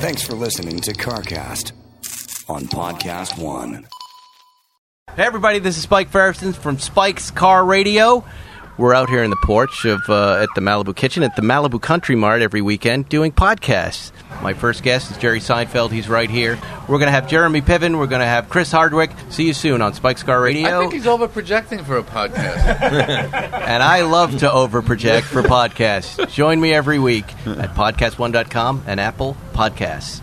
Thanks for listening to CarCast on Podcast One. Hey everybody, this is Spike Ferguson from Spike's Car Radio. We're out here in the porch of uh, at the Malibu Kitchen at the Malibu Country Mart every weekend doing podcasts. My first guest is Jerry Seinfeld. He's right here. We're going to have Jeremy Piven. We're going to have Chris Hardwick. See you soon on Spike's Car Radio. I think he's over projecting for a podcast. and I love to over project for podcasts. Join me every week at podcastone.com and Apple Podcasts.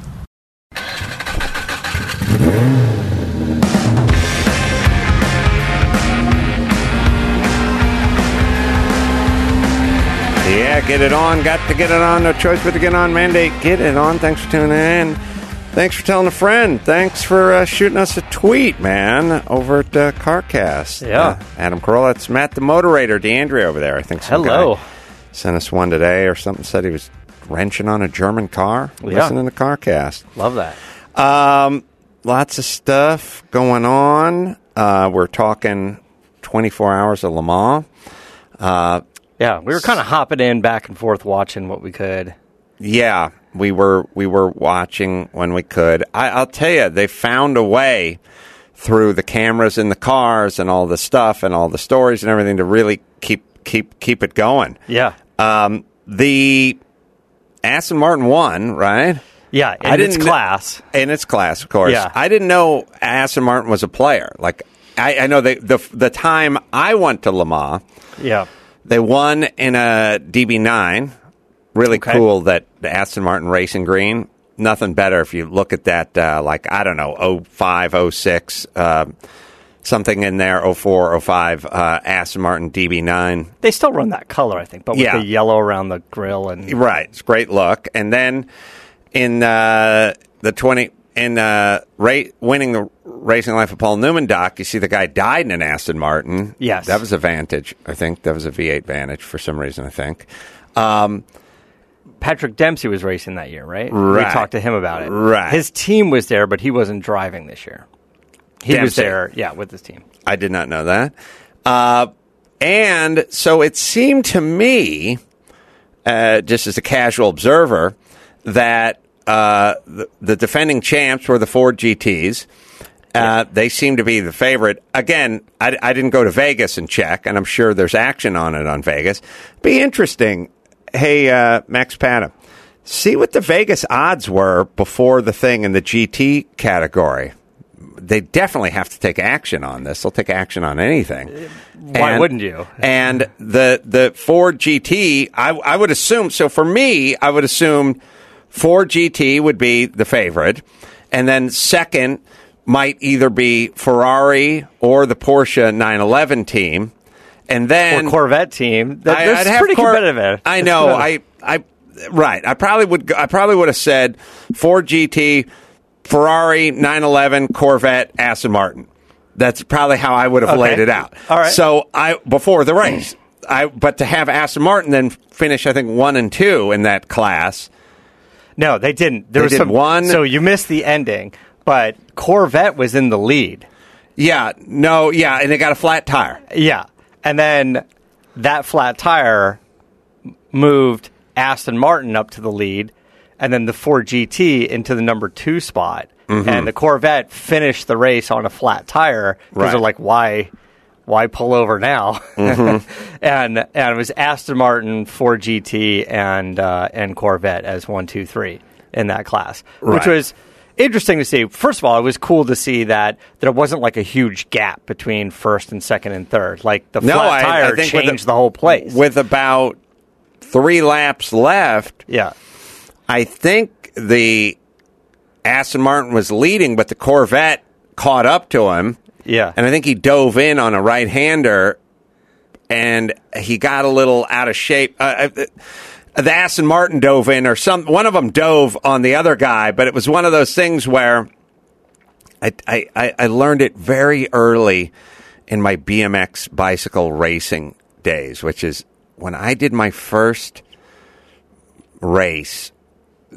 Yeah, get it on. Got to get it on. No choice but to get on. Mandate. Get it on. Thanks for tuning in. Thanks for telling a friend. Thanks for uh, shooting us a tweet, man, over at uh, CarCast. Yeah. Uh, Adam Carolla. It's Matt the Moderator, D'Andria over there. I think some Hello. sent us one today or something. Said he was wrenching on a German car, Yeah. listening to CarCast. Love that. Um, lots of stuff going on. Uh, we're talking 24 hours of Le Mans. Uh, Yeah, we were kind of hopping in back and forth watching what we could. Yeah, we were we were watching when we could. I, I'll tell you, they found a way through the cameras in the cars and all the stuff and all the stories and everything to really keep keep keep it going. Yeah. Um, the Aston Martin won, right? Yeah, in I its didn't kn- class. In its class, of course. Yeah. I didn't know Aston Martin was a player. Like I, I know they, the the time I went to Le Mans. Yeah. They won in a DB9. Really Okay. cool that the Aston Martin Racing Green. Nothing better if you look at that, uh, like, I don't know, 05, 06, uh, something in there, 04, 05, uh, Aston Martin DB9. They still run that color, I think, but with Yeah. the yellow around the grill and Right. It's great look. And then in uh, the 20, in uh, ra- winning the Racing Life of Paul Newman doc, you see the guy died in an Aston Martin. Yes. That was a Vantage, I think. That was a V8 Vantage for some reason, I think. Um, Patrick Dempsey was racing that year, right? Right. We talked to him about it. Right. His team was there, but he wasn't driving this year. He was there, yeah, with his team. I did not know that. Uh, and so it seemed to me, uh, just as a casual observer, that uh, the, the defending champs were the Ford GTs. Uh, They seem to be the favorite. Again, I, I didn't go to Vegas and check, and I'm sure there's action on it on Vegas. Be interesting. Hey, uh, Max Pata, see what the Vegas odds were before the thing in the GT category they definitely have to take action on this. They'll take action on anything. Why wouldn't you? And the the Ford GT, I, I would assume. So for me, I would assume Ford GT would be the favorite, and then second might either be Ferrari or the Porsche 911 team, and then Or Corvette team. That, I- that's pretty Cor- competitive. I know. I, I, right. I probably would. I probably would have said Ford GT, Ferrari 911, Corvette, Aston Martin. That's probably how I would have Okay. laid it out. All right. So I before the race, I but to have Aston Martin then finish, I think one and two in that class. No, they didn't. There They was did some one- So you missed the ending, but Corvette was in the lead. Yeah. No. Yeah. And they got a flat tire. Yeah. And then that flat tire moved Aston Martin up to the lead, and then the Ford GT into the number two spot. And the Corvette finished the race on a flat tire because Mm-hmm. Right. they're like, why, why pull over now? Mm-hmm. and and it was Aston Martin, Ford GT, and uh, and Corvette as one, two, three in that class, which was interesting to see. First of all, it was cool to see that there wasn't like a huge gap between first and second and third. Like the No, flat I- I tire think changed the- the, whole place. With about three laps left, yeah, I think the Aston Martin was leading, but the Corvette caught up to him. Yeah, And I think he dove in on a right hander and he got a little out of shape. Uh, uh, the Aston Martin dove in, or some one of them dove on the other guy, but it was one of those things where I, I, I I learned it very early in my BMX bicycle racing days, which is when I did my first race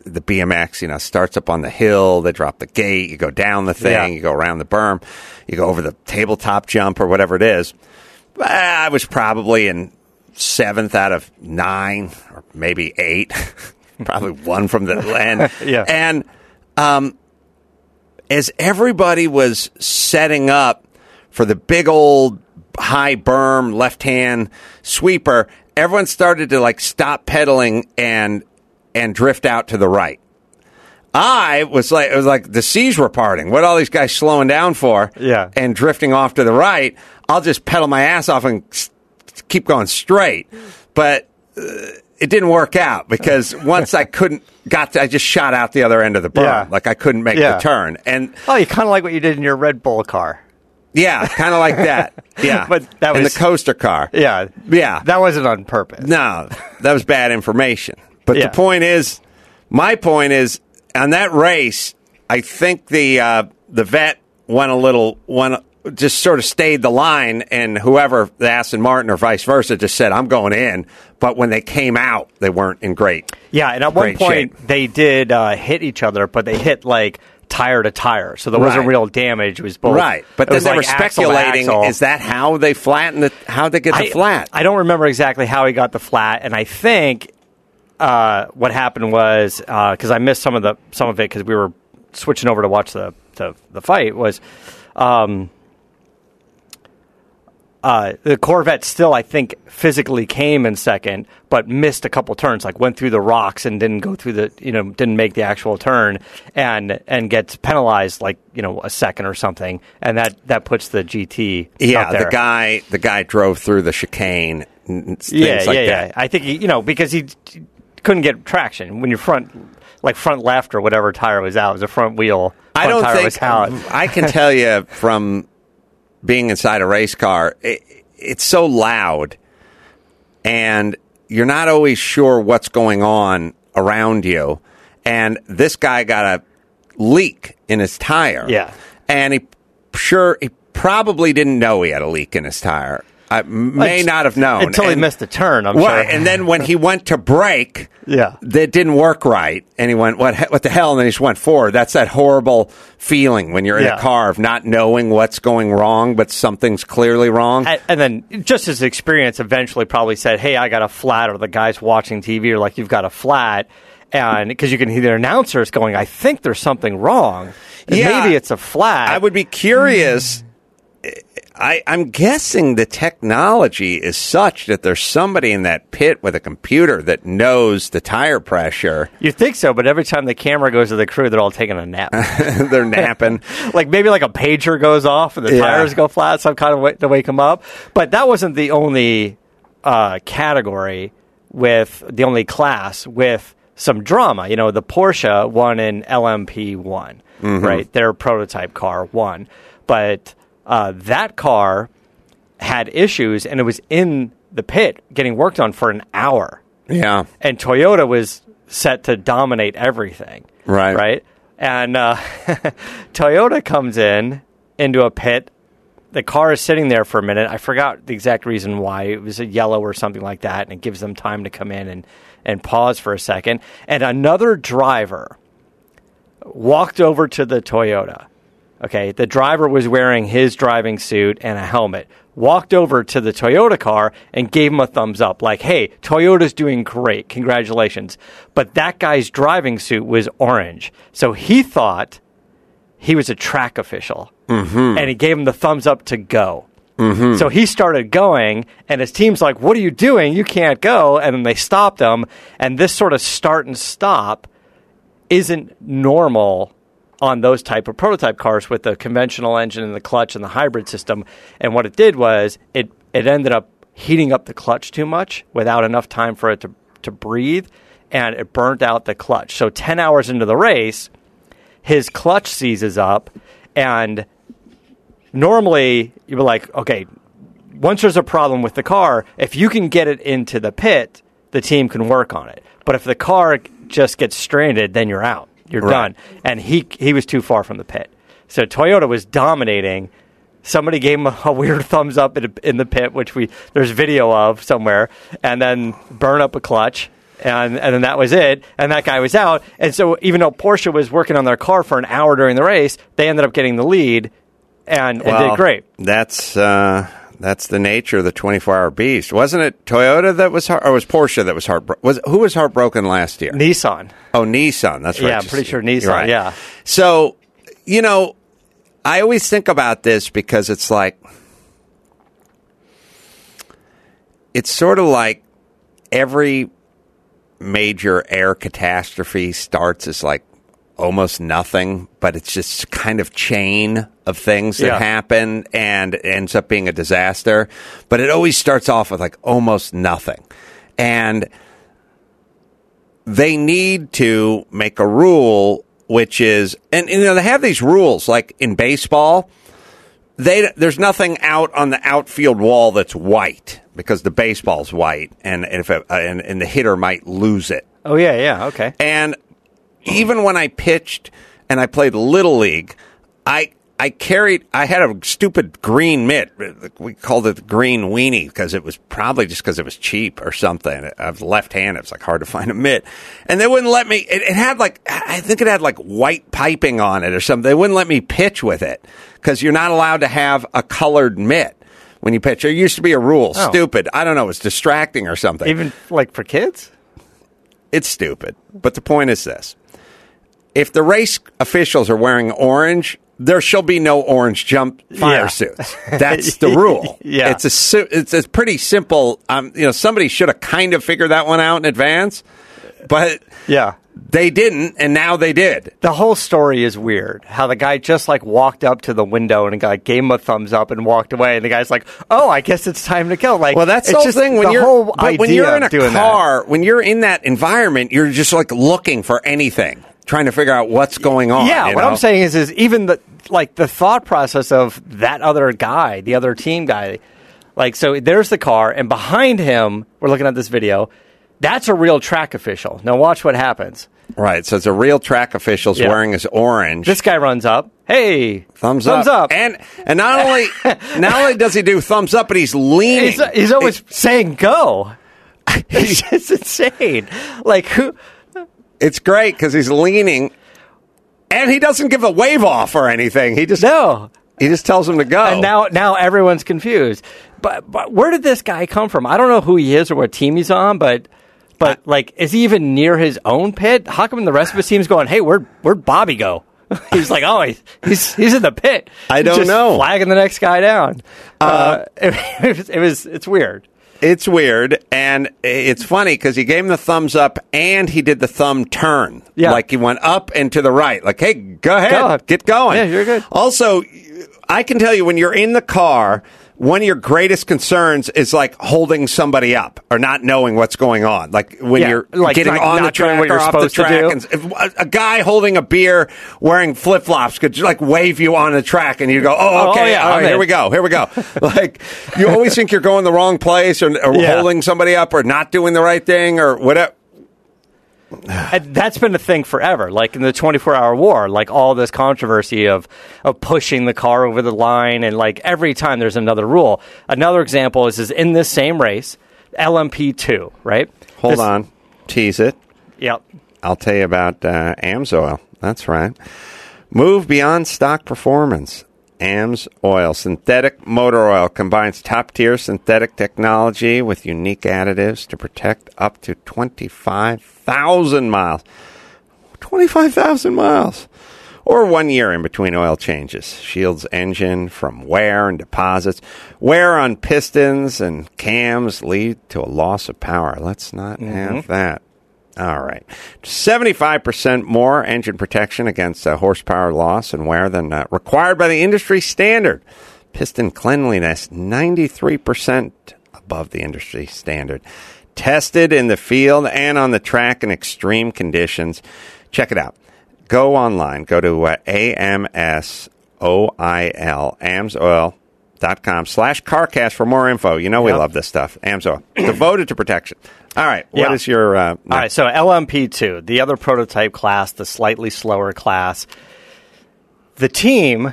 the BMX, you know, starts up on the hill, they drop the gate, you go down the thing, Yeah. you go around the berm, you go over the tabletop jump or whatever it is. I was probably in seventh out of nine or maybe eight. probably one from the end. Yeah. And um, as everybody was setting up for the big old high berm left hand sweeper, everyone started to like stop pedaling and and drift out to the right. I was like, it was like the seas were parting. What are all these guys slowing down for? Yeah. And drifting off to the right. I'll just pedal my ass off and keep going straight. But uh, it didn't work out because once I couldn't, got to, I just shot out the other end of the berm. Yeah. Like I couldn't make Yeah. the turn. And Oh, you kind of like what you did in your Red Bull car. yeah, kind of like that. Yeah. But that in was- the coaster car. Yeah. Yeah. That wasn't on purpose. No, that was bad information. But Yeah. the point is, my point is, on that race, I think the uh, the vet went a little went just sort of stayed the line, and whoever the Aston Martin or vice versa just said, "I'm going in." But when they came out, they weren't in great. Yeah, and at one point shape. they did uh, hit each other, but they hit like tire to tire, so there wasn't real damage. It was both Right, but then they like were speculating: axle. is that how they flattened the? How they get the I, flat? I don't remember exactly how he got the flat, and I think uh, what happened was because I missed some of the some of it because we were switching over to watch the the, the fight was. Um, uh, the Corvette still, I think, physically came in second, but missed a couple turns. Like went through the rocks and didn't go through the, you know, didn't make the actual turn, and and gets penalized like you know a second or something, and that that puts the GT. yeah, the guy the guy drove through the chicane. yeah, like yeah, that. yeah. I think he, you know because he couldn't get traction when your front, like front left or whatever tire was out, it was a front wheel. I don't tire think was out. I can tell you from being inside a race car, it, it's so loud, and you're not always sure what's going on around you. And this guy got a leak in his tire. Yeah. and he sure he probably didn't know he had a leak in his tire. I may Like, not have known until he missed a turn. I'm right, sure. and then when he went to brake, Yeah. that didn't work right, and he went, "What? What the hell?" And then he just went forward. That's that horrible feeling when you're in Yeah. a car of not knowing what's going wrong, but something's clearly wrong. And, and then just his experience eventually probably said, "Hey, I got a flat," or the guys watching TV are like, "You've got a flat," and because you can hear the announcers going, "I think there's something wrong. Yeah. maybe it's a flat." I would be curious. I, I'm guessing the technology is such that there's somebody in that pit with a computer that knows the tire pressure. You think so, but every time the camera goes to the crew, they're all taking a nap. They're napping. like maybe like a pager goes off and the Yeah. tires go flat, some kind of way to wake them up. But that wasn't the only uh, category with the only class with some drama. You know, the Porsche won in LMP one, right? Their prototype car won, but uh, that car had issues and it was in the pit getting worked on for an hour Yeah. and Toyota was set to dominate everything. Right. Right. And uh, Toyota comes in into a pit. The car is sitting there for a minute. I forgot the exact reason why. It was a yellow or something like that, and it gives them time to come in and, and pause for a second. And another driver walked over to the Toyota. Okay, the driver was wearing his driving suit and a helmet. Walked over to the Toyota car and gave him a thumbs up, like, "Hey, Toyota's doing great, congratulations." But that guy's driving suit was orange, so he thought he was a track official, mm-hmm. and he gave him the thumbs up to go. So he started going, and his team's like, "What are you doing? You can't go!" And then they stopped him, and this sort of start and stop isn't normal on those type of prototype cars with the conventional engine and the clutch and the hybrid system. And what it did was it it ended up heating up the clutch too much without enough time for it to to breathe, and it burnt out the clutch. So ten hours into the race, his clutch seizes up, and normally you'd be like, okay, once there's a problem with the car, if you can get it into the pit, the team can work on it. But if the car just gets stranded, then you're out. You're Right. done. And he he was too far from the pit. So Toyota was dominating. Somebody gave him a, a weird thumbs up in, in the pit, which we there's video of somewhere, and then burn up a clutch. And, and then that was it. And that guy was out. And so even though Porsche was working on their car for an hour during the race, they ended up getting the lead and, and did great. That's uh, That's the nature of the 24 hour beast. Wasn't it Toyota that was heart, or was Porsche that was heartbroken? Was who was heartbroken last year? Nissan. Oh, Nissan. That's right. Yeah, I'm Just- pretty sure Nissan, yeah. So, you know, I always think about this because it's like, it's sort of like every major air catastrophe starts as like almost nothing, but it's just kind of chain of things that Yeah. happen and ends up being a disaster. But it always starts off with like almost nothing. And they need to make a rule which is and, you know they have these rules like in baseball they there's nothing out on the outfield wall that's white because the baseball's white and, and if it, uh, and, and the hitter might lose it Oh yeah, yeah, okay. and even when I pitched and I played little league, I I carried I had a stupid green mitt. We called it the green weenie because it was probably just because it was cheap or something. I was left-handed; it's like hard to find a mitt, and they wouldn't let me. It, it had like I think it had like white piping on it or something. They wouldn't let me pitch with it because you're not allowed to have a colored mitt. When you pitch, there used to be a rule. Oh. Stupid. I don't know. It's distracting or something Even like for kids? it's stupid. But the point is this: if the race officials are wearing orange, there shall be no orange jump fire Yeah. suits. That's the rule. Yeah. it's a it's a pretty simple. Um, you know, somebody should have kind of figured that one out in advance, but Yeah. they didn't, and now they did. The whole story is weird. How the guy just like walked up to the window and like gave him a thumbs up and walked away, and the guy's like, "Oh, I guess it's time to kill." Like, Well, that's the whole thing. When you're whole but when you're in a car, when you're in that environment, you're just like looking for anything, trying to figure out what's going on. Yeah, what know? I'm saying is, is even the like the thought process of that other guy, the other team guy, like so. There's the car, and behind him, we're looking at this video. That's a real track official. Now watch what happens. Right. So it's a real track official's Yeah. wearing his orange. This guy runs up. Hey, thumbs, thumbs up. And and not only not only does he do thumbs up, but he's leaning. He's, he's always saying go. It's just insane. Like who? It's great because he's leaning, and he doesn't give a wave off or anything. He just No. he just tells him to go. And now now everyone's confused. But but where did this guy come from? I don't know who he is or what team he's on, but but like is he even near his own pit? How come the rest of his team's going, "Hey, where'd where'd Bobby go?" he's like, "Oh, he's he's, he's in the pit." I don't Just know. Flagging the next guy down. Uh, it, was, it was it's weird. It's weird, and it's funny because he gave him the thumbs up, and he did the thumb turn. Yeah. like he went up and to the right. Like, hey, go ahead, Go. get going. Yeah, you're good. Also, I can tell you when you're in the car. One of your greatest concerns is like holding somebody up or not knowing what's going on. Like when Yeah, you're like getting not- on the not doing track what or you're off the supposed to track. do. And if uh, a, guy holding a beer wearing flip flops could just like wave you on the track and you go, oh, Oh, okay, yeah, all right, here in. we go, here we go. like you always think you're going the wrong place or, or Yeah. holding somebody up or not doing the right thing or whatever. That's been a thing forever. Like in the 24 hour war, like all this controversy of, of pushing the car over the line. And like every time there's another rule. Another example is, is in this same race, LMP2, right? Hold This- on, tease it. Yep. I'll tell you about uh, AMSOIL. That's right. Move beyond stock performance. AMS Oil, synthetic motor oil, combines top tier synthetic technology with unique additives to protect up to 25,000 miles. 25,000 miles. Or one year in between oil changes. Shields engine from wear and deposits. Wear on pistons and cams lead to a loss of power. Let's not have mm-hmm. that. All right. 75% more engine protection against uh, horsepower loss and wear than uh, required by the industry standard. Piston cleanliness, 93% above the industry standard. Tested in the field and on the track in extreme conditions. Check it out. Go online. Go to uh, AMSOIL, AMSOIL.com slash CarCast for more info. You know we Yep. love this stuff. AMSOIL. Devoted to protection. All right. What Yeah. is your... Uh, All right, so LMP2, the other prototype class, the slightly slower class. The team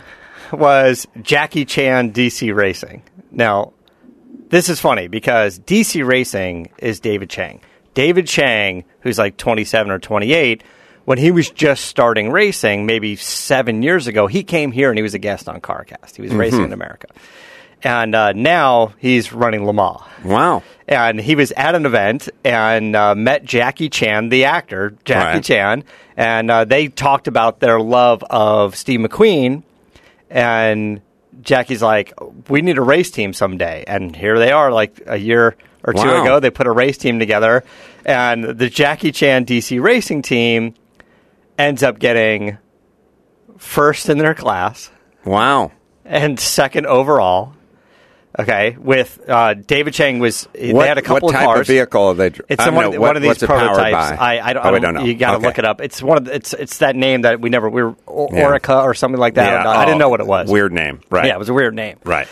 was Jackie Chan DC Racing. Now, this is funny because DC Racing is David Cheng. David Cheng, who's like 27 or 28, when he was just starting racing, maybe seven years ago, he came here and he was a guest on CarCast. He was racing in America. And uh, now he's running Le Mans. Wow. And he was at an event and uh, met Jackie Chan, the actor, Jackie Right. Chan, and uh, they talked about their love of Steve McQueen. And Jackie's like, "We need a race team someday." And here they are, like a year or two Wow. ago, they put a race team together, and the Jackie Chan DC racing team ends up getting first in their class Wow. and second overall. Okay, with uh, David Cheng was they had a couple what of type cars. of vehicle are they? It's I don't one, know. of, What- one of these what's it powered prototypes. I, I don't. Oh, I don't know. You got to Okay. look it up. It's one of the, it's it's that name that we never we were Yeah. Oreca or something like that. I, don't. I didn't oh, know what it was. Weird name. Right. Yeah, it was a weird name. Right.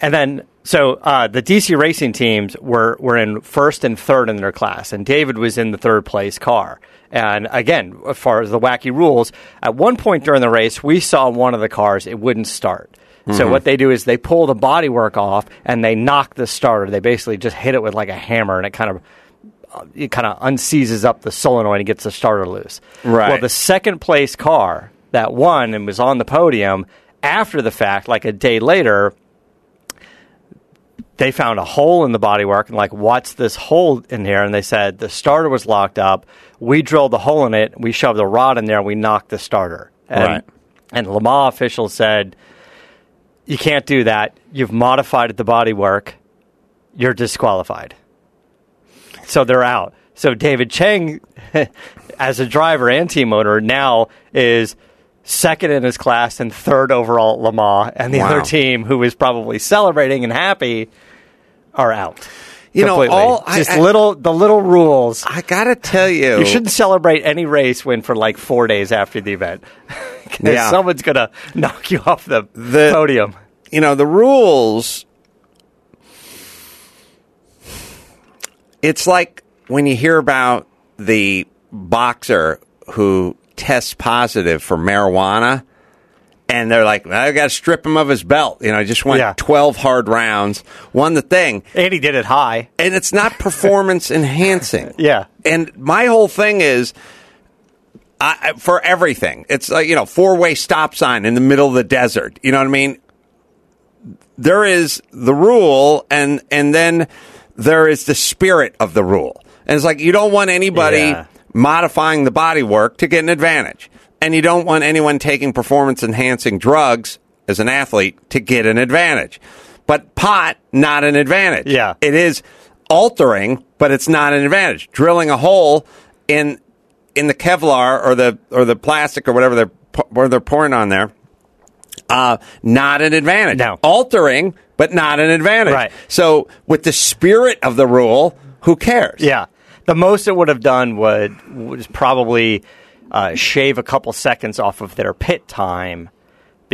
And then so uh, the DC racing teams were were in first and third in their class, and David was in the third place car. And again, as far as the wacky rules, at one point during the race, we saw one of the cars it wouldn't start. So what they do is they pull the bodywork off and they knock the starter. They basically just hit it with like a hammer, and it kind of uh, it kind of unseizes up the solenoid and gets the starter loose. Right. Well, the second place car that won and was on the podium after the fact, like a day later, they found a hole in the bodywork and like, what's this hole in here? And they said the starter was locked up. We drilled the hole in it. We shoved a rod in there. and We knocked the starter. And, Right. And Le Mans officials said, you can't do that. You've modified the bodywork. You're disqualified. So they're out. So David Cheng, as a driver and team owner, now is second in his class and third overall at Le Mans, and the Wow. other team, who is probably celebrating and happy, are out. You know, completely. all- I- just I- little the little rules. I gotta tell you, You shouldn't celebrate any race win for like four days after the event. Yeah. someone's gonna knock you off the, The- podium. you know the rules it's like when you hear about the boxer who tests positive for marijuana and they're like i got to strip him of his belt you know he just went Yeah. 12 hard rounds won the thing And he did it high. and it's not performance enhancing Yeah. and my whole thing is For everything. It's like you know four way stop sign in the middle of the desert. You know what i mean? There is the rule and and then there is the spirit of the rule. And it's like you don't want anybody Yeah. modifying the body work to get an advantage. And you don't want anyone taking performance enhancing drugs as an athlete to get an advantage. But pot not an advantage. Yeah. it is altering but it's not an advantage. Drilling a hole in in the kevlar or the or the plastic or whatever they're where they're pouring on there uh, not an advantage. No. Altering, but not an advantage. Right. So, with the spirit of the rule, who cares? Yeah. The most it would have done would was probably uh, shave a couple seconds off of their pit time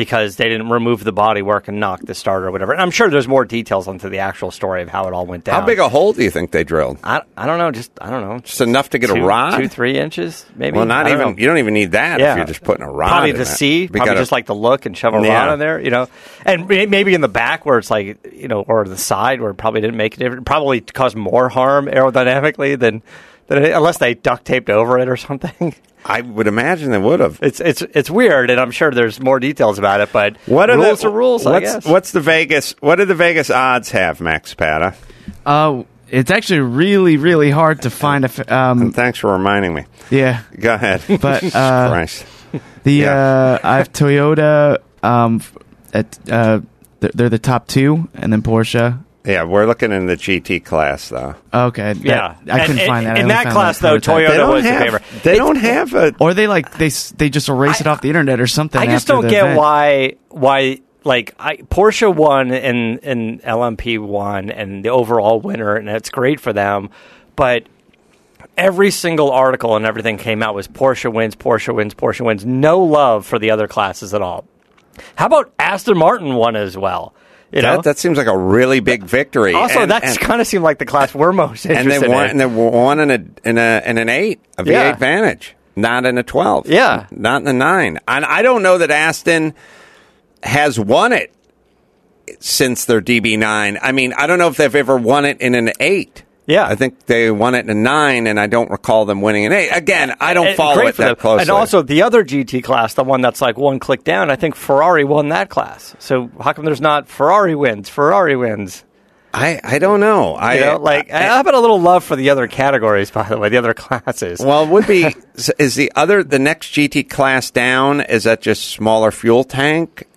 because they didn't remove the body work and knock the starter or whatever. And I'm sure there's more details into the actual story of how it all went down. How big a hole do you think they drilled? I, I don't know. Just I don't know. Just enough to get a two, rod? two three inches maybe. Well, not even. know. You don't even need that if you're just putting a rod. Probably in to see, probably just like to look and shove a Yeah. rod in there, you know, and maybe in the back where it's like you know, or the side where it probably didn't make a difference. Probably caused more harm aerodynamically than, than unless they duct taped over it or something. I would imagine they would have. It's it's it's weird, and I'm sure there's more details about it. But What are rules the are rules? I guess. what's the Vegas? What do the Vegas odds have, Max Pata? Uh, it's actually really, really hard to find a. f- Um, Thanks for reminding me. yeah, Go ahead. but uh, Christ. the Yeah. uh, I have Toyota. Um, at uh, they're, they're the top two, and then Porsche. Yeah, we're looking in the GT class though. Okay, that- Yeah. I couldn't And- find that. In that class, though. Toyota They don't the have. favorite. They don't have a. or they like they they just erase it off the internet or something. I just after don't the get event. why why like I, Porsche won and and LMP won and the overall winner and it's great for them, but every single article and everything came out was Porsche wins, Porsche wins, Porsche wins. No love for the other classes at all. How about Aston Martin won as well? You know, That, that seems like a really big victory. also And- that's kind of seemed like the class we're most and interested they won, in. and they won in a in a in an eight, a V8 Yeah. Vantage, not in a twelve. Yeah. not in a nine. And I don't know that Aston has won it since their DB9. I mean, I don't know if they've ever won it in an eight. Yeah. I think they won it in a nine, and I don't recall them winning an eight. Again, I don't And follow it that them. closely. And also the other GT class, the one that's like one click down, I think Ferrari won that class. So how come there's not Ferrari wins? Ferrari wins. I, I don't know. I You know, like I, have a little love for the other categories, by the way, the other classes. Well, it would be is the other the next GT class down? Is that just smaller fuel tank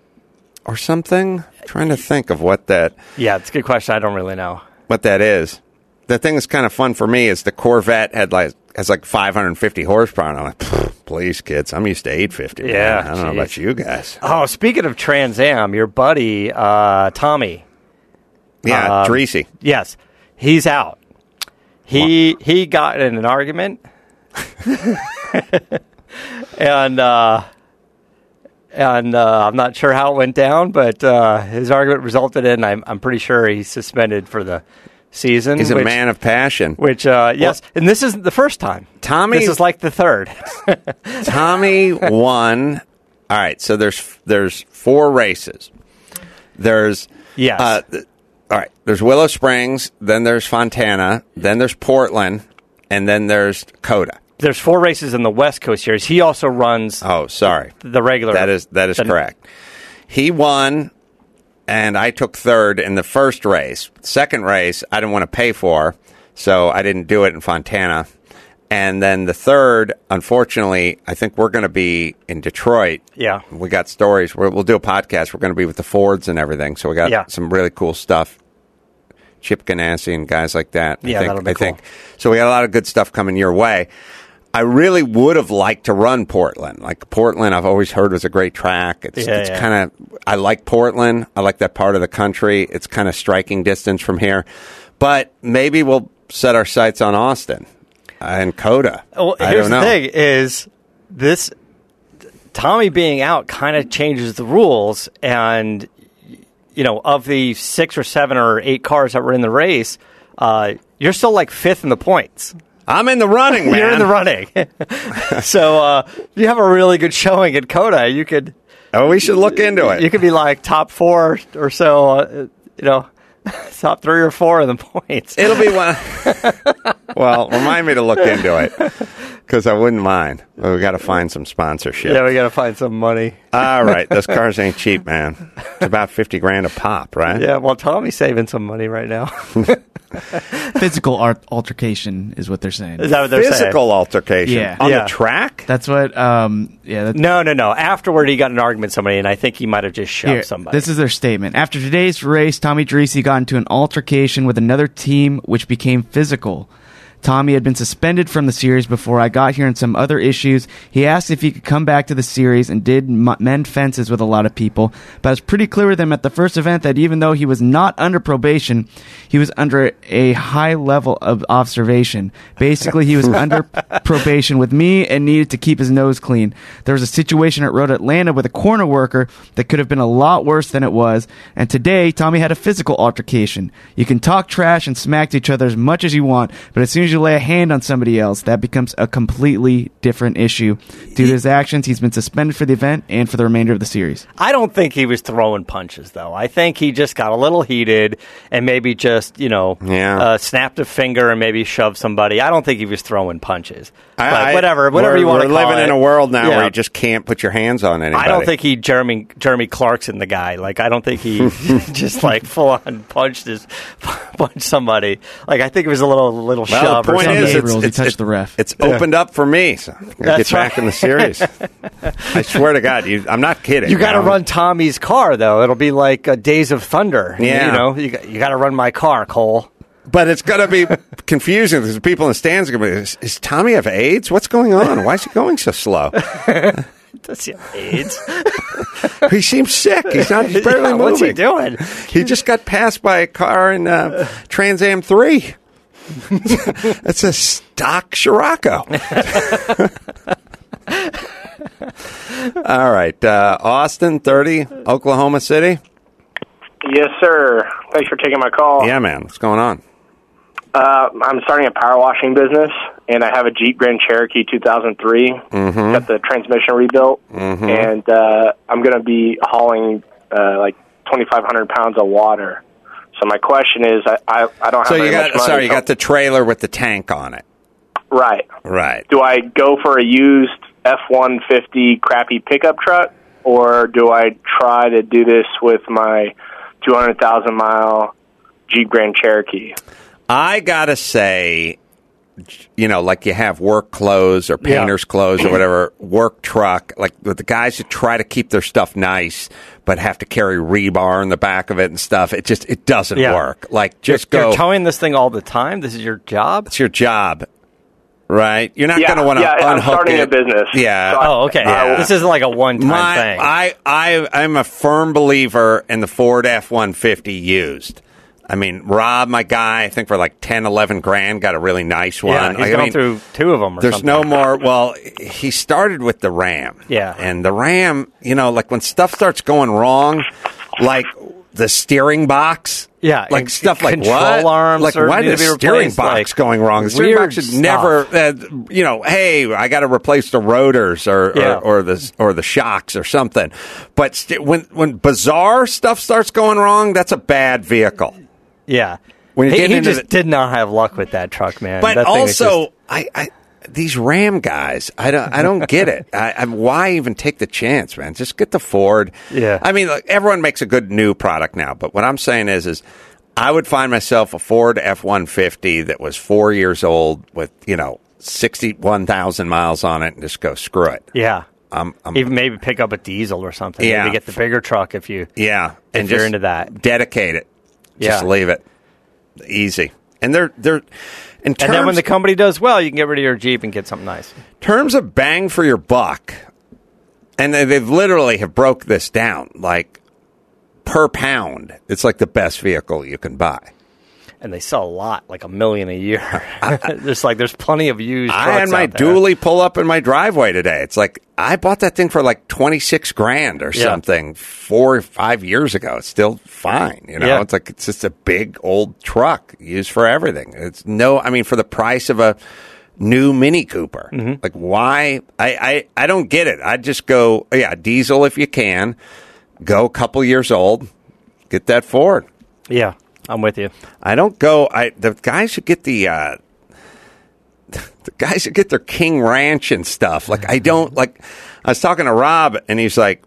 or something? trying to think of what that yeah, it's a good question. I don't really know. what that is. The thing that's kind of fun for me is the Corvette had like has like 550 horsepower. And I'm like, please, kids, I'm used to 850. man. Yeah, I don't know about you guys. Oh, speaking of Trans Am, your buddy uh, Tommy. Yeah, Um, Drissi. Yes, he's out. He he got in an argument, and uh, and uh, I'm not sure how it went down, but uh, his argument resulted in I'm I'm pretty sure he's suspended for the season. He's a which, man of passion. Which uh, yes, and this isn't the first time. Tommy- this is like the third. Tommy won. All right, so there's there's four races. There's Yes. Uh, all right, there's Willow Springs, then there's Fontana, then there's Portland, and then there's COTA. There's four races in the West Coast series. He also runs Oh, sorry. the regular. That is that is the- correct. He won, and I took third in the first race. Second race, I didn't want to pay for, so I didn't do it in Fontana. And then the third, unfortunately, I think we're going to be in Detroit. Yeah. we got stories. We're, we'll do a podcast. We're going to be with the Fords and everything. So we got Yeah. some really cool stuff. Chip Ganassi and guys like that. I Yeah, think, that'll be I cool. think. So we got a lot of good stuff coming your way. I really would have liked to run Portland. Like Portland, I've always heard was a great track. It's, Yeah, it's yeah. kind of I like Portland. I like that part of the country. It's kind of striking distance from here, but maybe we'll set our sights on Austin and COTA. Well, I here's don't know. the thing: is this Tommy being out kind of changes the rules, and you know, of the six or seven or eight cars that were in the race, uh, you're still like fifth in the points. I'm in the running, man. You're in the running, so uh, you have a really good showing at COTA. You could Oh, we should look into it. you could be like top four or so. Uh, you know, top three or four in the points. It'll be one. well, remind me to look into it because I wouldn't mind. But we got to find some sponsorship. yeah, we got to find some money. All right, those cars ain't cheap, man. It's about fifty grand a pop, right? Yeah, well, Tommy's saving some money right now. Physical art altercation is what they're saying. Is that what they're saying? Physical altercation Yeah. on Yeah. the track. That's what. Um, yeah. That's, No, no, no. Afterward, he got an argument with somebody, and I think he might have just shoved Here, somebody. This is their statement. After today's race, Tommy Drissi got into an altercation with another team, which became physical. Tommy had been suspended from the series before I got here and some other issues. He asked if he could come back to the series and did mend fences with a lot of people. But it's pretty clear with him at the first event that even though he was not under probation, he was under a high level of observation. Basically, he was under probation with me and needed to keep his nose clean. There was a situation at Road Atlanta with a corner worker that could have been a lot worse than it was. And today, Tommy had a physical altercation. You can talk trash and smack to each other as much as you want, but as soon as you lay a hand on somebody else, that becomes a completely different issue. Due to his actions, he's been suspended for the event and for the remainder of the series. I don't think he was throwing punches, though. I think he just got a little heated and maybe just, you know, Yeah. uh, snapped a finger and maybe shoved somebody. I don't think he was throwing punches. I- but whatever, whatever you want to We're living in a world now Yeah. where you just can't put your hands on anybody. I don't think he Jeremy Jeremy Clarkson the guy. Like I don't think he just like full on punched his punched somebody. Like I think it was a little little Well, shove the point is, it's, rules, it's, touched the ref. It's opened up for me. So I'm gonna get That's back in the series. I swear to God, you, I'm not kidding. You got to run Tommy's car though. It'll be like uh, Days of Thunder. Yeah. you know, you got, you got to run my car, Cole. But it's going to be confusing because people in the stands are going to be, is, is Tommy have AIDS? What's going on? Why is he going so slow? Does he have AIDS? he seems sick. He's not he's barely Yeah, moving. what's he doing? He just got passed by a car in uh, Trans Am 3. That's a stock Scirocco. All right. Uh, Austin, 30, Oklahoma City. Yes, sir. Thanks for taking my call. Yeah, man. What's going on? Uh, I'm starting a power washing business, and I have a Jeep Grand Cherokee 2003. Mm-hmm. Got the transmission rebuilt, and uh, I'm going to be hauling uh, like 2,500 pounds of water So my question is, I I, I don't have So very you got much money, sorry, you got the trailer with the tank on it. right. Right. Do I go for a used F one fifty crappy pickup truck, or do I try to do this with my two hundred thousand mile Jeep Grand Cherokee? I gotta say, you know, like you have work clothes or painter's clothes or whatever, work truck, like with the guys who try to keep their stuff nice but have to carry rebar in the back of it and stuff. It just it doesn't Yeah. work. Like just you're, go. You're towing this thing all the time. This is your job. it's your job, right? You're not Yeah, going to want to yeah, I'm starting it. a business. Yeah. So Oh, okay. Yeah. This isn't like a one-time My, thing. I, I, I'm a firm believer in the Ford F 150 used. I mean, Rob, my guy, I think for like 10, 11 grand, got a really nice one. yeah, he's Like, I gone mean, through two of them. Or There's something. no more. Well, he started with the Ram. Yeah. And the Ram, you know, like when stuff starts going wrong, like the steering box. Yeah, Like stuff like control what? arms like why is the steering box like, going wrong? The steering box should never, uh, you know, hey, I got to replace the rotors or, Yeah. or, or the or the shocks or something. But st- when when bizarre stuff starts going wrong, that's a bad vehicle. Yeah. When he, he just the- did not have luck with that truck, man. But That thing is also, just- I, I these Ram guys, I don't, I don't get it. I, I, why even take the chance, man? Just get the Ford. Yeah. I mean, look, everyone makes a good new product now, but what I'm saying is, is I would find myself a Ford F one fifty that was four years old with you know sixty one thousand miles on it, and just go screw it. yeah. I'm, I'm Even maybe pick up a diesel or something. Yeah. Maybe get the bigger truck if you. yeah, If you're into that. dedicate it. Just Yeah. leave it easy. And they're they're in terms And then when the company does well, you can get rid of your Jeep and get something nice. terms of bang for your buck, and they- they've literally have broke this down like per pound. It's like the best vehicle you can buy. And they sell a lot, like a million a year. There's like there's plenty of used. I had my dually pull up in my driveway today. It's like I bought that thing for like twenty six grand or Yeah. something four or five years ago. It's still fine, you know. Yeah. It's like it's just a big old truck used for everything. It's no, I mean, for the price of a new Mini Cooper. Mm-hmm. Like why? I, I I don't get it. I'd just go, yeah, diesel if you can. Go a couple years old. Get that Ford. Yeah, I'm with you. I don't go. I the guys who get the uh, the guys who get their King Ranch and stuff. Like I don't like. I was talking to Rob, and he's like,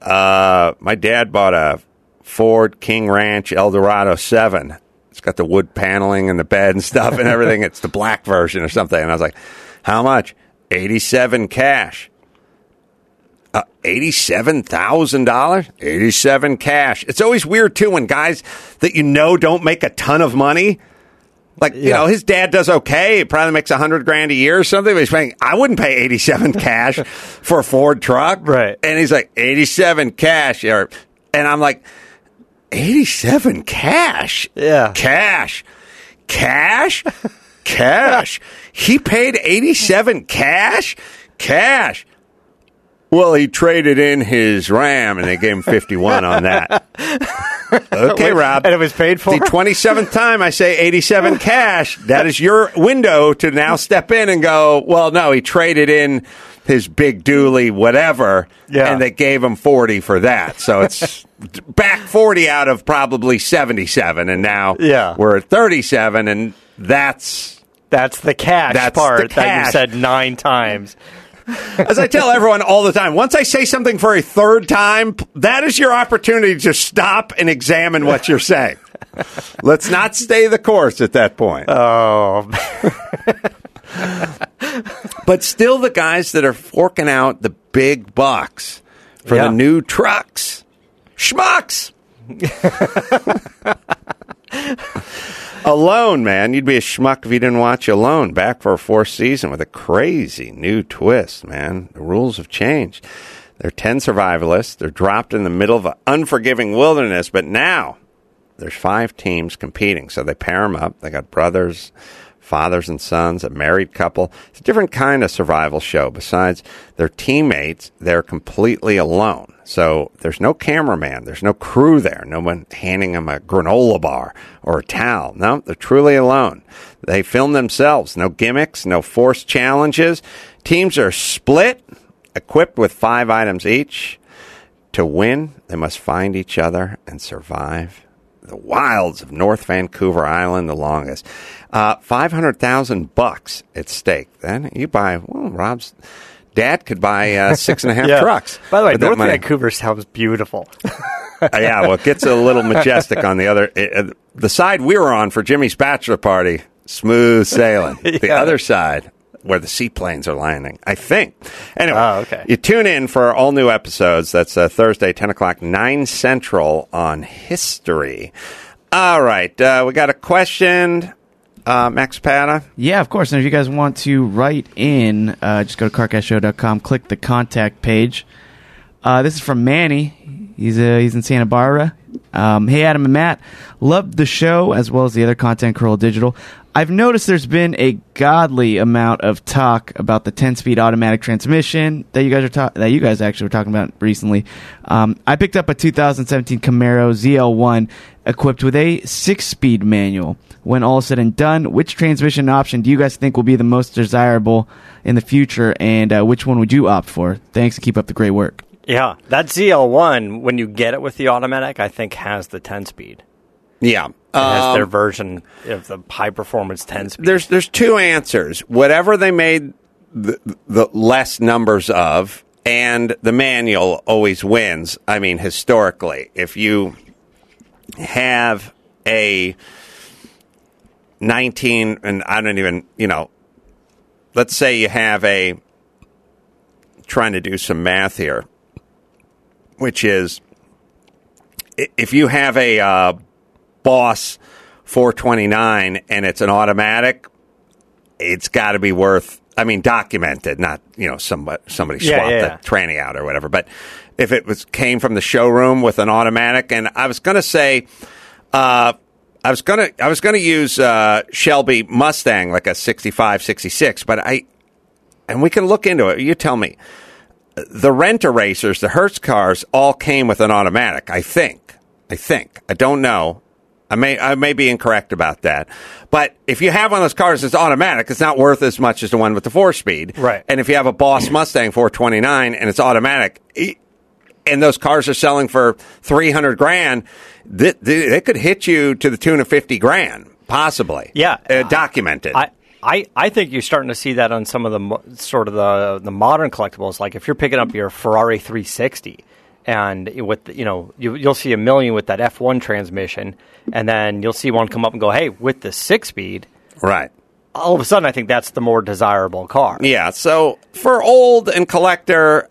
uh, "My dad bought a Ford King Ranch Eldorado Seven. It's got the wood paneling and the bed and stuff and everything. it's the black version or something." And I was like, "How much? Eighty-seven cash." Uh, eighty-seven thousand dollars, eighty-seven cash. It's always weird too when guys that you know don't make a ton of money, like you Yeah. know, his dad does okay. He probably makes a hundred grand a year or something. But he's paying. I wouldn't pay eighty-seven cash for a Ford truck, Right. And he's like eighty-seven cash, or, and I'm like eighty-seven cash, Yeah. cash, cash, cash. He paid eighty-seven cash, cash. Well, he traded in his Ram, and they gave him fifty-one on that. Okay, Rob. And it was paid for? The twenty-seventh time I say eighty-seven cash. That is your window to now step in and go. Well, no, he traded in his big dually, whatever, Yeah. and they gave him forty for that. So it's back forty out of probably seventy-seven, and now Yeah. we're at thirty-seven, and that's That's the cash That's the part that you said nine times. As I tell everyone all the time, once I say something for a third time, that is your opportunity to stop and examine what you're saying. Let's not stay the course at that point. Oh, but still, the guys that are forking out the big bucks for Yeah. the new trucks, schmucks. Alone, man. You'd be a schmuck if you didn't watch Alone back for a fourth season with a crazy new twist, man. The rules have changed. They're 10 survivalists. They're dropped in the middle of an unforgiving wilderness, but now there's five teams competing. So they pair them up. They got brothers, fathers and sons, a married couple. It's a different kind of survival show. Besides their teammates, they're completely alone. So there's no cameraman, there's no crew there, no one handing them a granola bar or a towel. No, they're truly alone. They film themselves, no gimmicks, no forced challenges. Teams are split, equipped with five items each. To win, they must find each other and survive the wilds of North Vancouver Island, the longest. Uh, Five hundred thousand bucks at stake. Then you buy. Well, Rob's dad could buy uh, six and a half trucks. By the way, North. Vancouver sounds beautiful. Uh, yeah, well, it gets a little majestic on the other. Uh, the side we were on for Jimmy's bachelor party, smooth sailing. The other side, where the seaplanes are landing, I think. Anyway, Oh, okay. you tune in for all new episodes. That's uh, Thursday, 10 o'clock, 9 Central on history. All right, uh, we got a question. Uh, Max Pata. Yeah, of course. And if you guys want to write in, uh, just go to carcastshow.com, click the contact page. Uh, this is from Manny. He's uh, he's in Santa Barbara. Um, hey, Adam and Matt. Loved the show as well as the other content, Carolla Digital. I've noticed there's been a godly amount of talk about the 10-speed automatic transmission that you guys are ta- that you guys actually were talking about recently. Um, I picked up a 2017 Camaro ZL1 equipped with a six-speed manual. When all is said and done, which transmission option do you guys think will be the most desirable in the future, and uh, which one would you opt for? Thanks, and keep up the great work. yeah, that ZL1, when you get it with the automatic, I think has the 10 speed. Yeah. Has Um, their version of the high performance 10 speed. there's there's two answers. Whatever they made the, the less numbers of, and the manual always wins. I mean, historically, if you have a 19, and I don't even, you know, let's say you have a trying to do some math here, which is if you have a uh, Boss 429 and it's an automatic, it's got to be worth. I mean, documented, not you know somebody somebody Yeah, swapped yeah, the tranny out or whatever. But if it was came from the showroom with an automatic, and I was going to say, uh, I was gonna I was gonna use uh, Shelby Mustang like a 65, 66, but I and we can look into it. You tell me. The Rent-A-Racers, the Hertz cars, all came with an automatic. I think. I think. I don't know. I may I may be incorrect about that. But if you have one of those cars that's automatic, it's not worth as much as the one with the four speed. Right. And if you have a Boss Mustang 429 and it's automatic, and those cars are selling for 300 grand, th- th- they could hit you to the tune of 50 grand, possibly. Yeah. Uh, documented. I, I, I think you're starting to see that on some of the sort of the the modern collectibles. Like if you're picking up your Ferrari 360, and with you know you, you'll see a million with that F1 transmission, and then you'll see one come up and go, hey, with the six speed. right. All of a sudden, I think that's the more desirable car. Yeah. So for old and collector,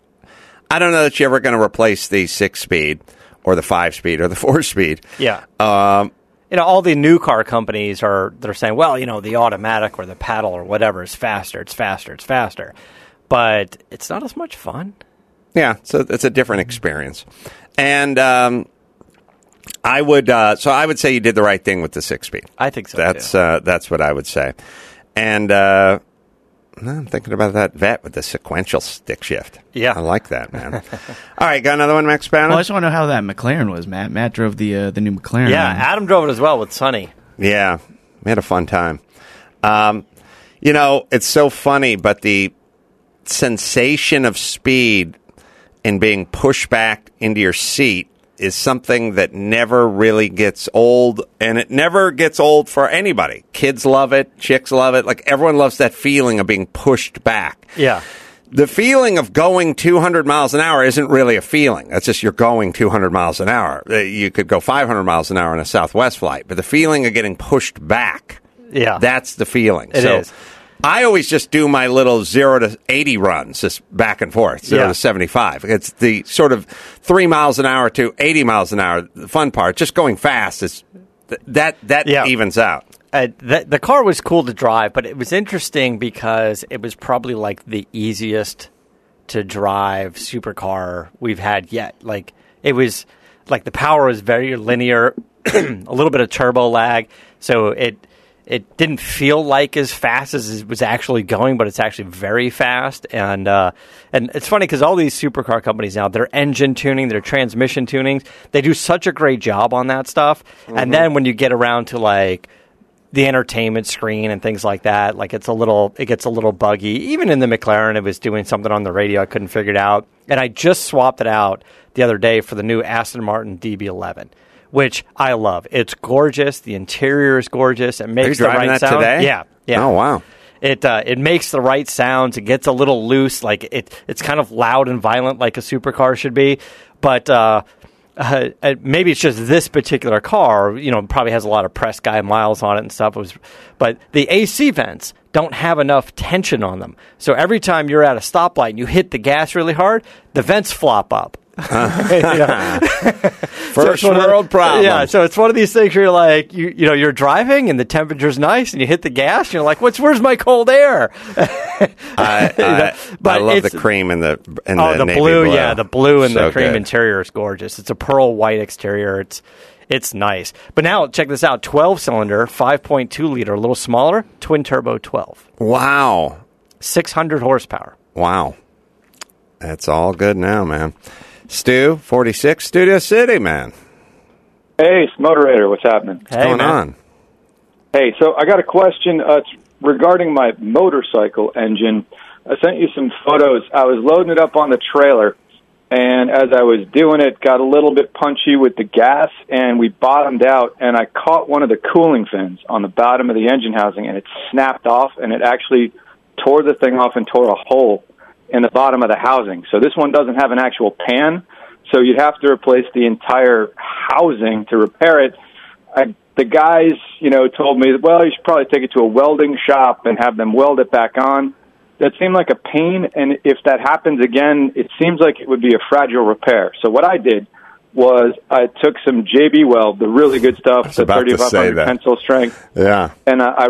I don't know that you're ever going to replace the six speed or the five speed or the four speed. Yeah. Um, you know, all the new car companies are they're saying, well, you know, the automatic or the paddle or whatever is faster, it's faster, it's faster, but it's not as much fun. Yeah. So it's a different experience. And um, I would, uh, so I would say you did the right thing with the six speed. I think so. That's too. uh, that's what I would say. And uh, I'm thinking about that Vette with the sequential stick shift. Yeah. I like that, man. All right, got another one, Max Spanner? Well, I just want to know how that McLaren was, Matt. Matt drove the uh, the new McLaren. yeah, around. Adam drove it as well with Sonny. Yeah, we had a fun time. Um, you know, it's so funny, but the sensation of speed and being pushed back into your seat is something that never really gets old, and it never gets old for anybody. Kids love it, chicks love it. Like everyone loves that feeling of being pushed back. Yeah. The feeling of going 200 miles an hour isn't really a feeling. That's just you're going 200 miles an hour. Uh, You could go 500 miles an hour on a Southwest flight, but the feeling of getting pushed back, Yeah. that's the feeling. It so is. I always just do my little zero to 80 runs, just back and forth, zero Yeah. to 75. It's the sort of three miles an hour to 80 miles an hour. The fun part, just going fast is that, that Yeah. evens out. Uh, the, the car was cool to drive, but it was interesting because it was probably like the easiest to drive supercar we've had yet. Like it was like the power was very linear, a little bit of turbo lag, so it it didn't feel like as fast as it was actually going, but it's actually very fast. And uh, and it's funny because all these supercar companies now, their engine tuning, their transmission tunings, they do such a great job on that stuff. And then when you get around to like the entertainment screen and things like that. Like it's a little, it gets a little buggy. Even in the McLaren, it was doing something on the radio I couldn't figure it out. And I just swapped it out the other day for the new Aston Martin DB11, which I love. It's gorgeous. The interior is gorgeous. It makes the right sound. today? Yeah, yeah. Oh, wow. It uh, it makes the right sounds. It gets a little loose, like it. It's kind of loud and violent, like a supercar should be. But uh, uh, maybe it's just this particular car. You know, probably has a lot of press guy miles on it and stuff. It was, but the AC vents don't have enough tension on them. So every time you're at a stoplight and you hit the gas really hard, the vents flop up. First it's one of the- world problem. Yeah, so it's one of these things where you're like, you you know, you're driving and the temperature's nice, and you hit the gas, and you're like, what's where's my cold air? I, I, But I love the cream and the and oh, the, the, navy blue, yeah, the blue and So the cream good. interior is gorgeous. It's a pearl white exterior. It's it's nice. But now check this out: twelve cylinder, five point two liter, a little smaller, twin turbo, twelve, Wow, six hundred horsepower. wow, that's all good now, man. Stu, forty six, Studio City, man. Hey, Moderator, what's happening? What's going man. on? Hey, so I got a question. Uh, it's regarding my motorcycle engine. I sent you some photos. I was loading it up on the trailer, and as I was doing it, got a little bit punchy with the gas, and we bottomed out, and I caught one of the cooling fins on the bottom of the engine housing, and it snapped off, and it actually tore the thing off and tore a hole in the bottom of the housing. So this one doesn't have an actual pan, so you'd have to replace the entire housing to repair it. I, the guys, you know, told me, well, you should probably take it to a welding shop and have them weld it back on. That seemed like a pain, and if that happens again, it seems like it would be a fragile repair. So what I did was I took some JB Weld, the really good stuff, the about to 3500 tensile strength, Yeah, and I, I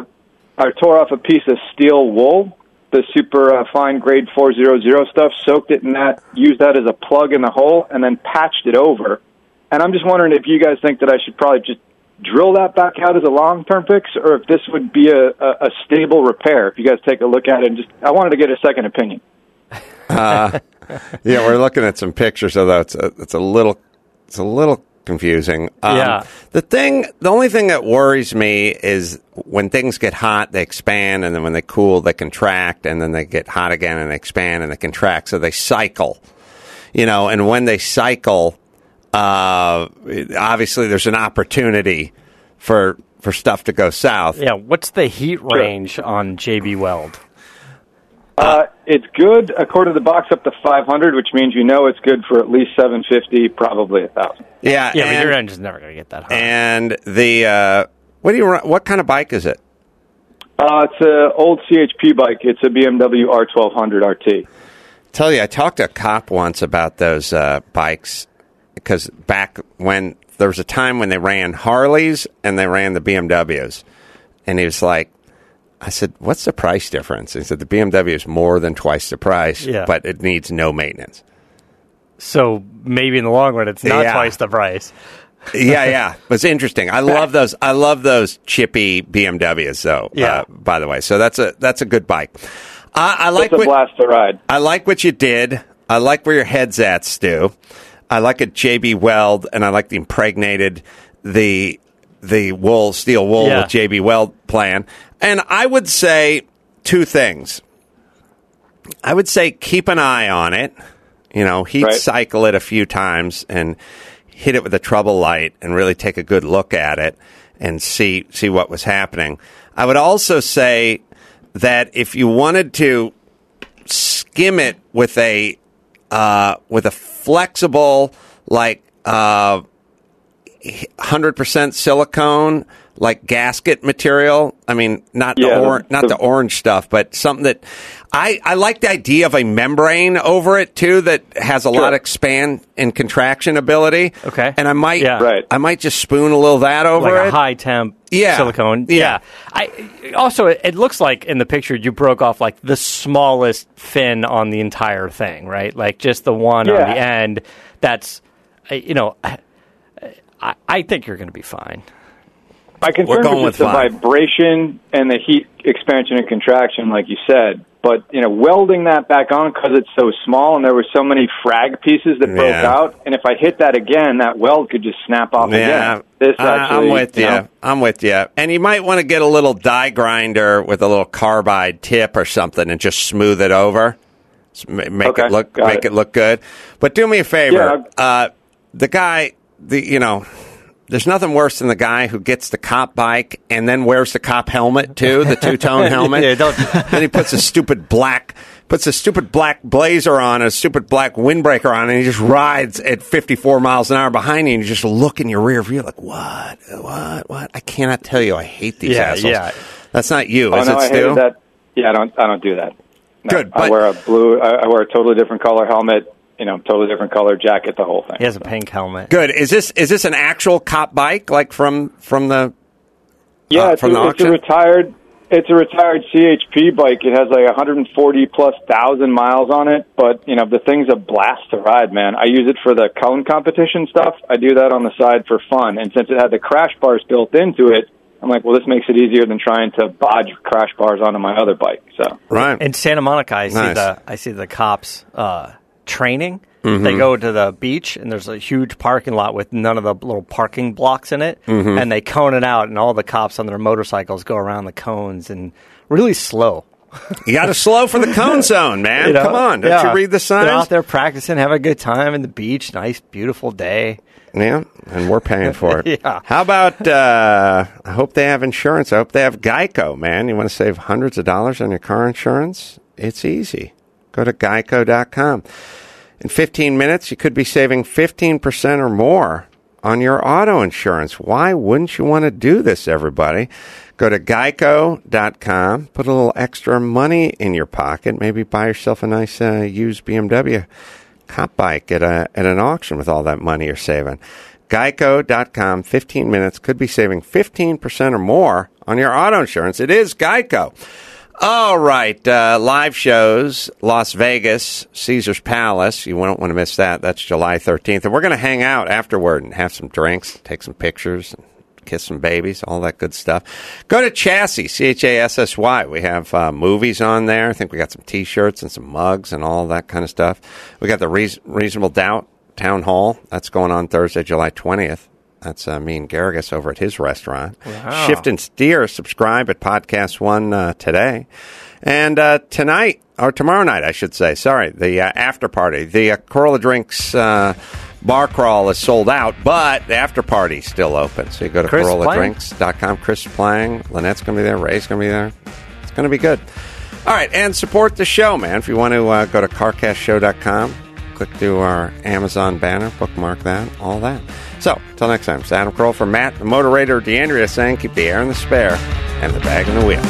I tore off a piece of steel wool, the super uh, fine grade 400 stuff, soaked it in that, used that as a plug in the hole, and then patched it over. And I'm just wondering if you guys think that I should probably just drill that back out as a long term fix, or if this would be a, a, a stable repair. If you guys take a look at it, and just I wanted to get a second opinion. Uh, yeah. We're looking at some pictures, although it's a, it's a little it's a little confusing. Um, Yeah. The thing, the only thing that worries me is when things get hot, they expand, and then when they cool, they contract, and then they get hot again and they expand and they contract. So they cycle, you know. And when they cycle, uh, obviously there's an opportunity for for stuff to go south. Yeah, what's the heat range on JB Weld? Uh, it's good according to the box up to 500, which means you know it's good for at least 750, probably a thousand. Yeah, Yeah, but your engine's never going to get that hot. and the uh, what do you run? What kind of bike is it? Uh, it's an old CHP bike. It's a BMW R1200 RT. Tell you, I talked to a cop once about those uh, bikes because back when there was a time when they ran Harleys and they ran the BMWs, and he was like, "I said, what's the price difference?" He said, "The BMW is more than twice the price, Yeah. but it needs no maintenance." so maybe in the long run, it's not Yeah. twice the price. yeah, yeah, it's interesting. I love those. I love those chippy BMWs, though. Yeah. Uh, by the way, so that's a that's a good bike. I, I like It's a what, blast to ride. I like what you did. I like where your head's at, Stu. I like a JB Weld, and I like the impregnated the the wool steel wool Yeah. with JB Weld plan. And I would say two things. I would say keep an eye on it. You know, heat Right. cycle it a few times and hit it with a trouble light and really take a good look at it and see see what was happening. I would also say that if you wanted to skim it with a uh, with a flexible like uh, hundred percent silicone like gasket material. I mean, not Yeah, the the- or- not the- the orange stuff, but something that I I like the idea of a membrane over it too that has a lot of expand and contraction ability. Okay. and I might Yeah. Right. I might just spoon a little that over like it. high temp Yeah. silicone. Yeah. I also it, it looks like in the picture you broke off like the smallest fin on the entire thing, right? Like just the one on the end. That's uh, you know, I, I, I think you're going to be fine. My concern going was with the five. vibration and the heat expansion and contraction, like you said. But you know, welding that back on because it's so small and there were so many frag pieces that broke Yeah. out, and if I hit that again, that weld could just snap off Yeah, again. This I- actually, I'm with you. know, I'm with you. And you might want to get a little die grinder with a little carbide tip or something and just smooth it over. Make Okay, it look make it. it look good. But do me a favor. Yeah, uh, the guy, the you know, there's nothing worse than the guy who gets the cop bike and then wears the cop helmet too, the two tone helmet. Yeah, don't- then he puts a stupid black puts a stupid black blazer on, a stupid black windbreaker on, and he just rides at 54 miles an hour behind you, and you just look in your rear view like, what, what, what? I cannot tell you, I hate these Yeah, assholes. yeah. That's not you, Oh is no, it, I Stu? that. Yeah, I don't. I don't do that. No, Good, I wear a blue. I, I wear a totally different color helmet. You know, totally different color jacket. The whole thing. He has a pink helmet. Good. Is this is this an actual cop bike, like from from the? Yeah, uh, it's, from the a, it's a retired. It's a retired CHP bike. It has like 140 plus thousand miles on it, but you know the thing's a blast to ride, man. I use it for the cone competition stuff. I do that on the side for fun, and since it had the crash bars built into it, I'm like, well, this makes it easier than trying to bodge crash bars onto my other bike. So Right. In Santa Monica, I see the I see the cops uh, training. Mm-hmm. They go to the beach, and there's a huge parking lot with none of the little parking blocks in it, Mm-hmm. and they cone it out, and all the cops on their motorcycles go around the cones and really slow. You got to slow for the cone zone, man. You know? Come on, don't Yeah. you read the signs? They're out there practicing, have a good time in the beach. Nice, beautiful day. Yeah, and we're paying for it. Yeah. How about? Uh, I hope they have insurance. I hope they have Geico, man. You want to save hundreds of dollars on your car insurance? It's easy. Go to geico.com. In 15 minutes, you could be saving 15% or more on your auto insurance. Why wouldn't you want to do this, everybody? Go to geico.com, put a little extra money in your pocket, maybe buy yourself a nice uh, used BMW cop bike at, a, at an auction with all that money you're saving. Geico.com, 15 minutes, could be saving 15% or more on your auto insurance. It is Geico. All right, uh, live shows, Las Vegas, Caesar's Palace. You won't want to miss that. That's July 13th. And we're going to hang out afterward and have some drinks, take some pictures, and kiss some babies, all that good stuff. Go to Chassis, C H A S S Y. We have uh, movies on there. I think we got some t shirts and some mugs and all that kind of stuff. We got the Reas- Reasonable Doubt Town Hall. That's going on Thursday, July 20th. That's uh, me and Geragos over at his restaurant. Shift and Steer. Subscribe at Podcast One uh, today. And uh, tonight, or tomorrow night, I should say, sorry, the uh, after party. The uh, Carolla Drinks uh, bar crawl is sold out, but the after party's still open. So you go to Chris CarollaDrinks.com. Chris is playing. Lynette's going to be there. Ray's going to be there. It's going to be good. All right, and support the show, man. If you want to uh, go to carcastshow.com, click through our Amazon banner, bookmark that, all that. So, until next time, Adam Carolla for Matt, the moderator, D'Andria saying, keep the air in the spare and the bag in the wheel.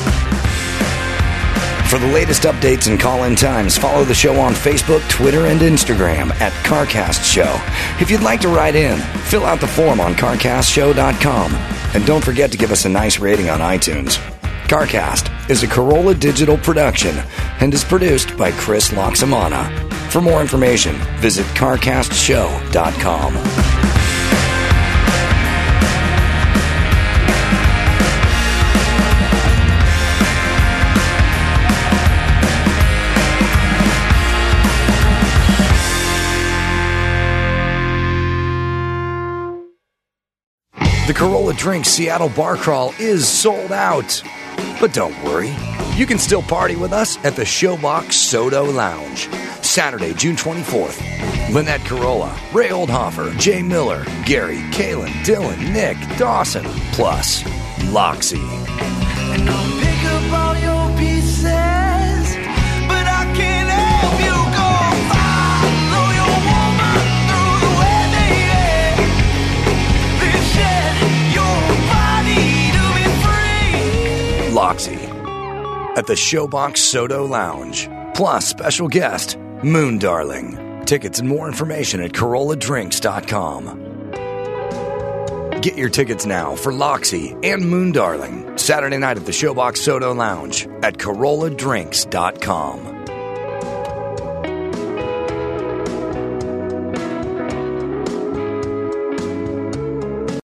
For the latest updates and call in times, follow the show on Facebook, Twitter, and Instagram at CarCast Show. If you'd like to write in, fill out the form on CarCastShow.com. And don't forget to give us a nice rating on iTunes. CarCast is a Carolla digital production and is produced by Chris Laxamana. For more information, visit CarCastShow.com. The Carolla Drink Seattle Bar Crawl is sold out. But don't worry, you can still party with us at the Showbox SoDo Lounge. Saturday, June 24th. Lynette Carolla, Ray Oldhofer, Jay Miller, Gary, Caelan, Dylan, Nick, Dawson, plus Loxy. Pick up all your pieces, but I can't help you go follow your woman through the weather, yeah. Then shed your body to be free. Loxy at the Showbox SoDo Lounge. Plus, special guest, Moon Darling. Tickets and more information at CarollaDrinks.com. Get your tickets now for Loxy and Moon Darling. Saturday night at the Showbox SoDo Lounge at CarollaDrinks.com.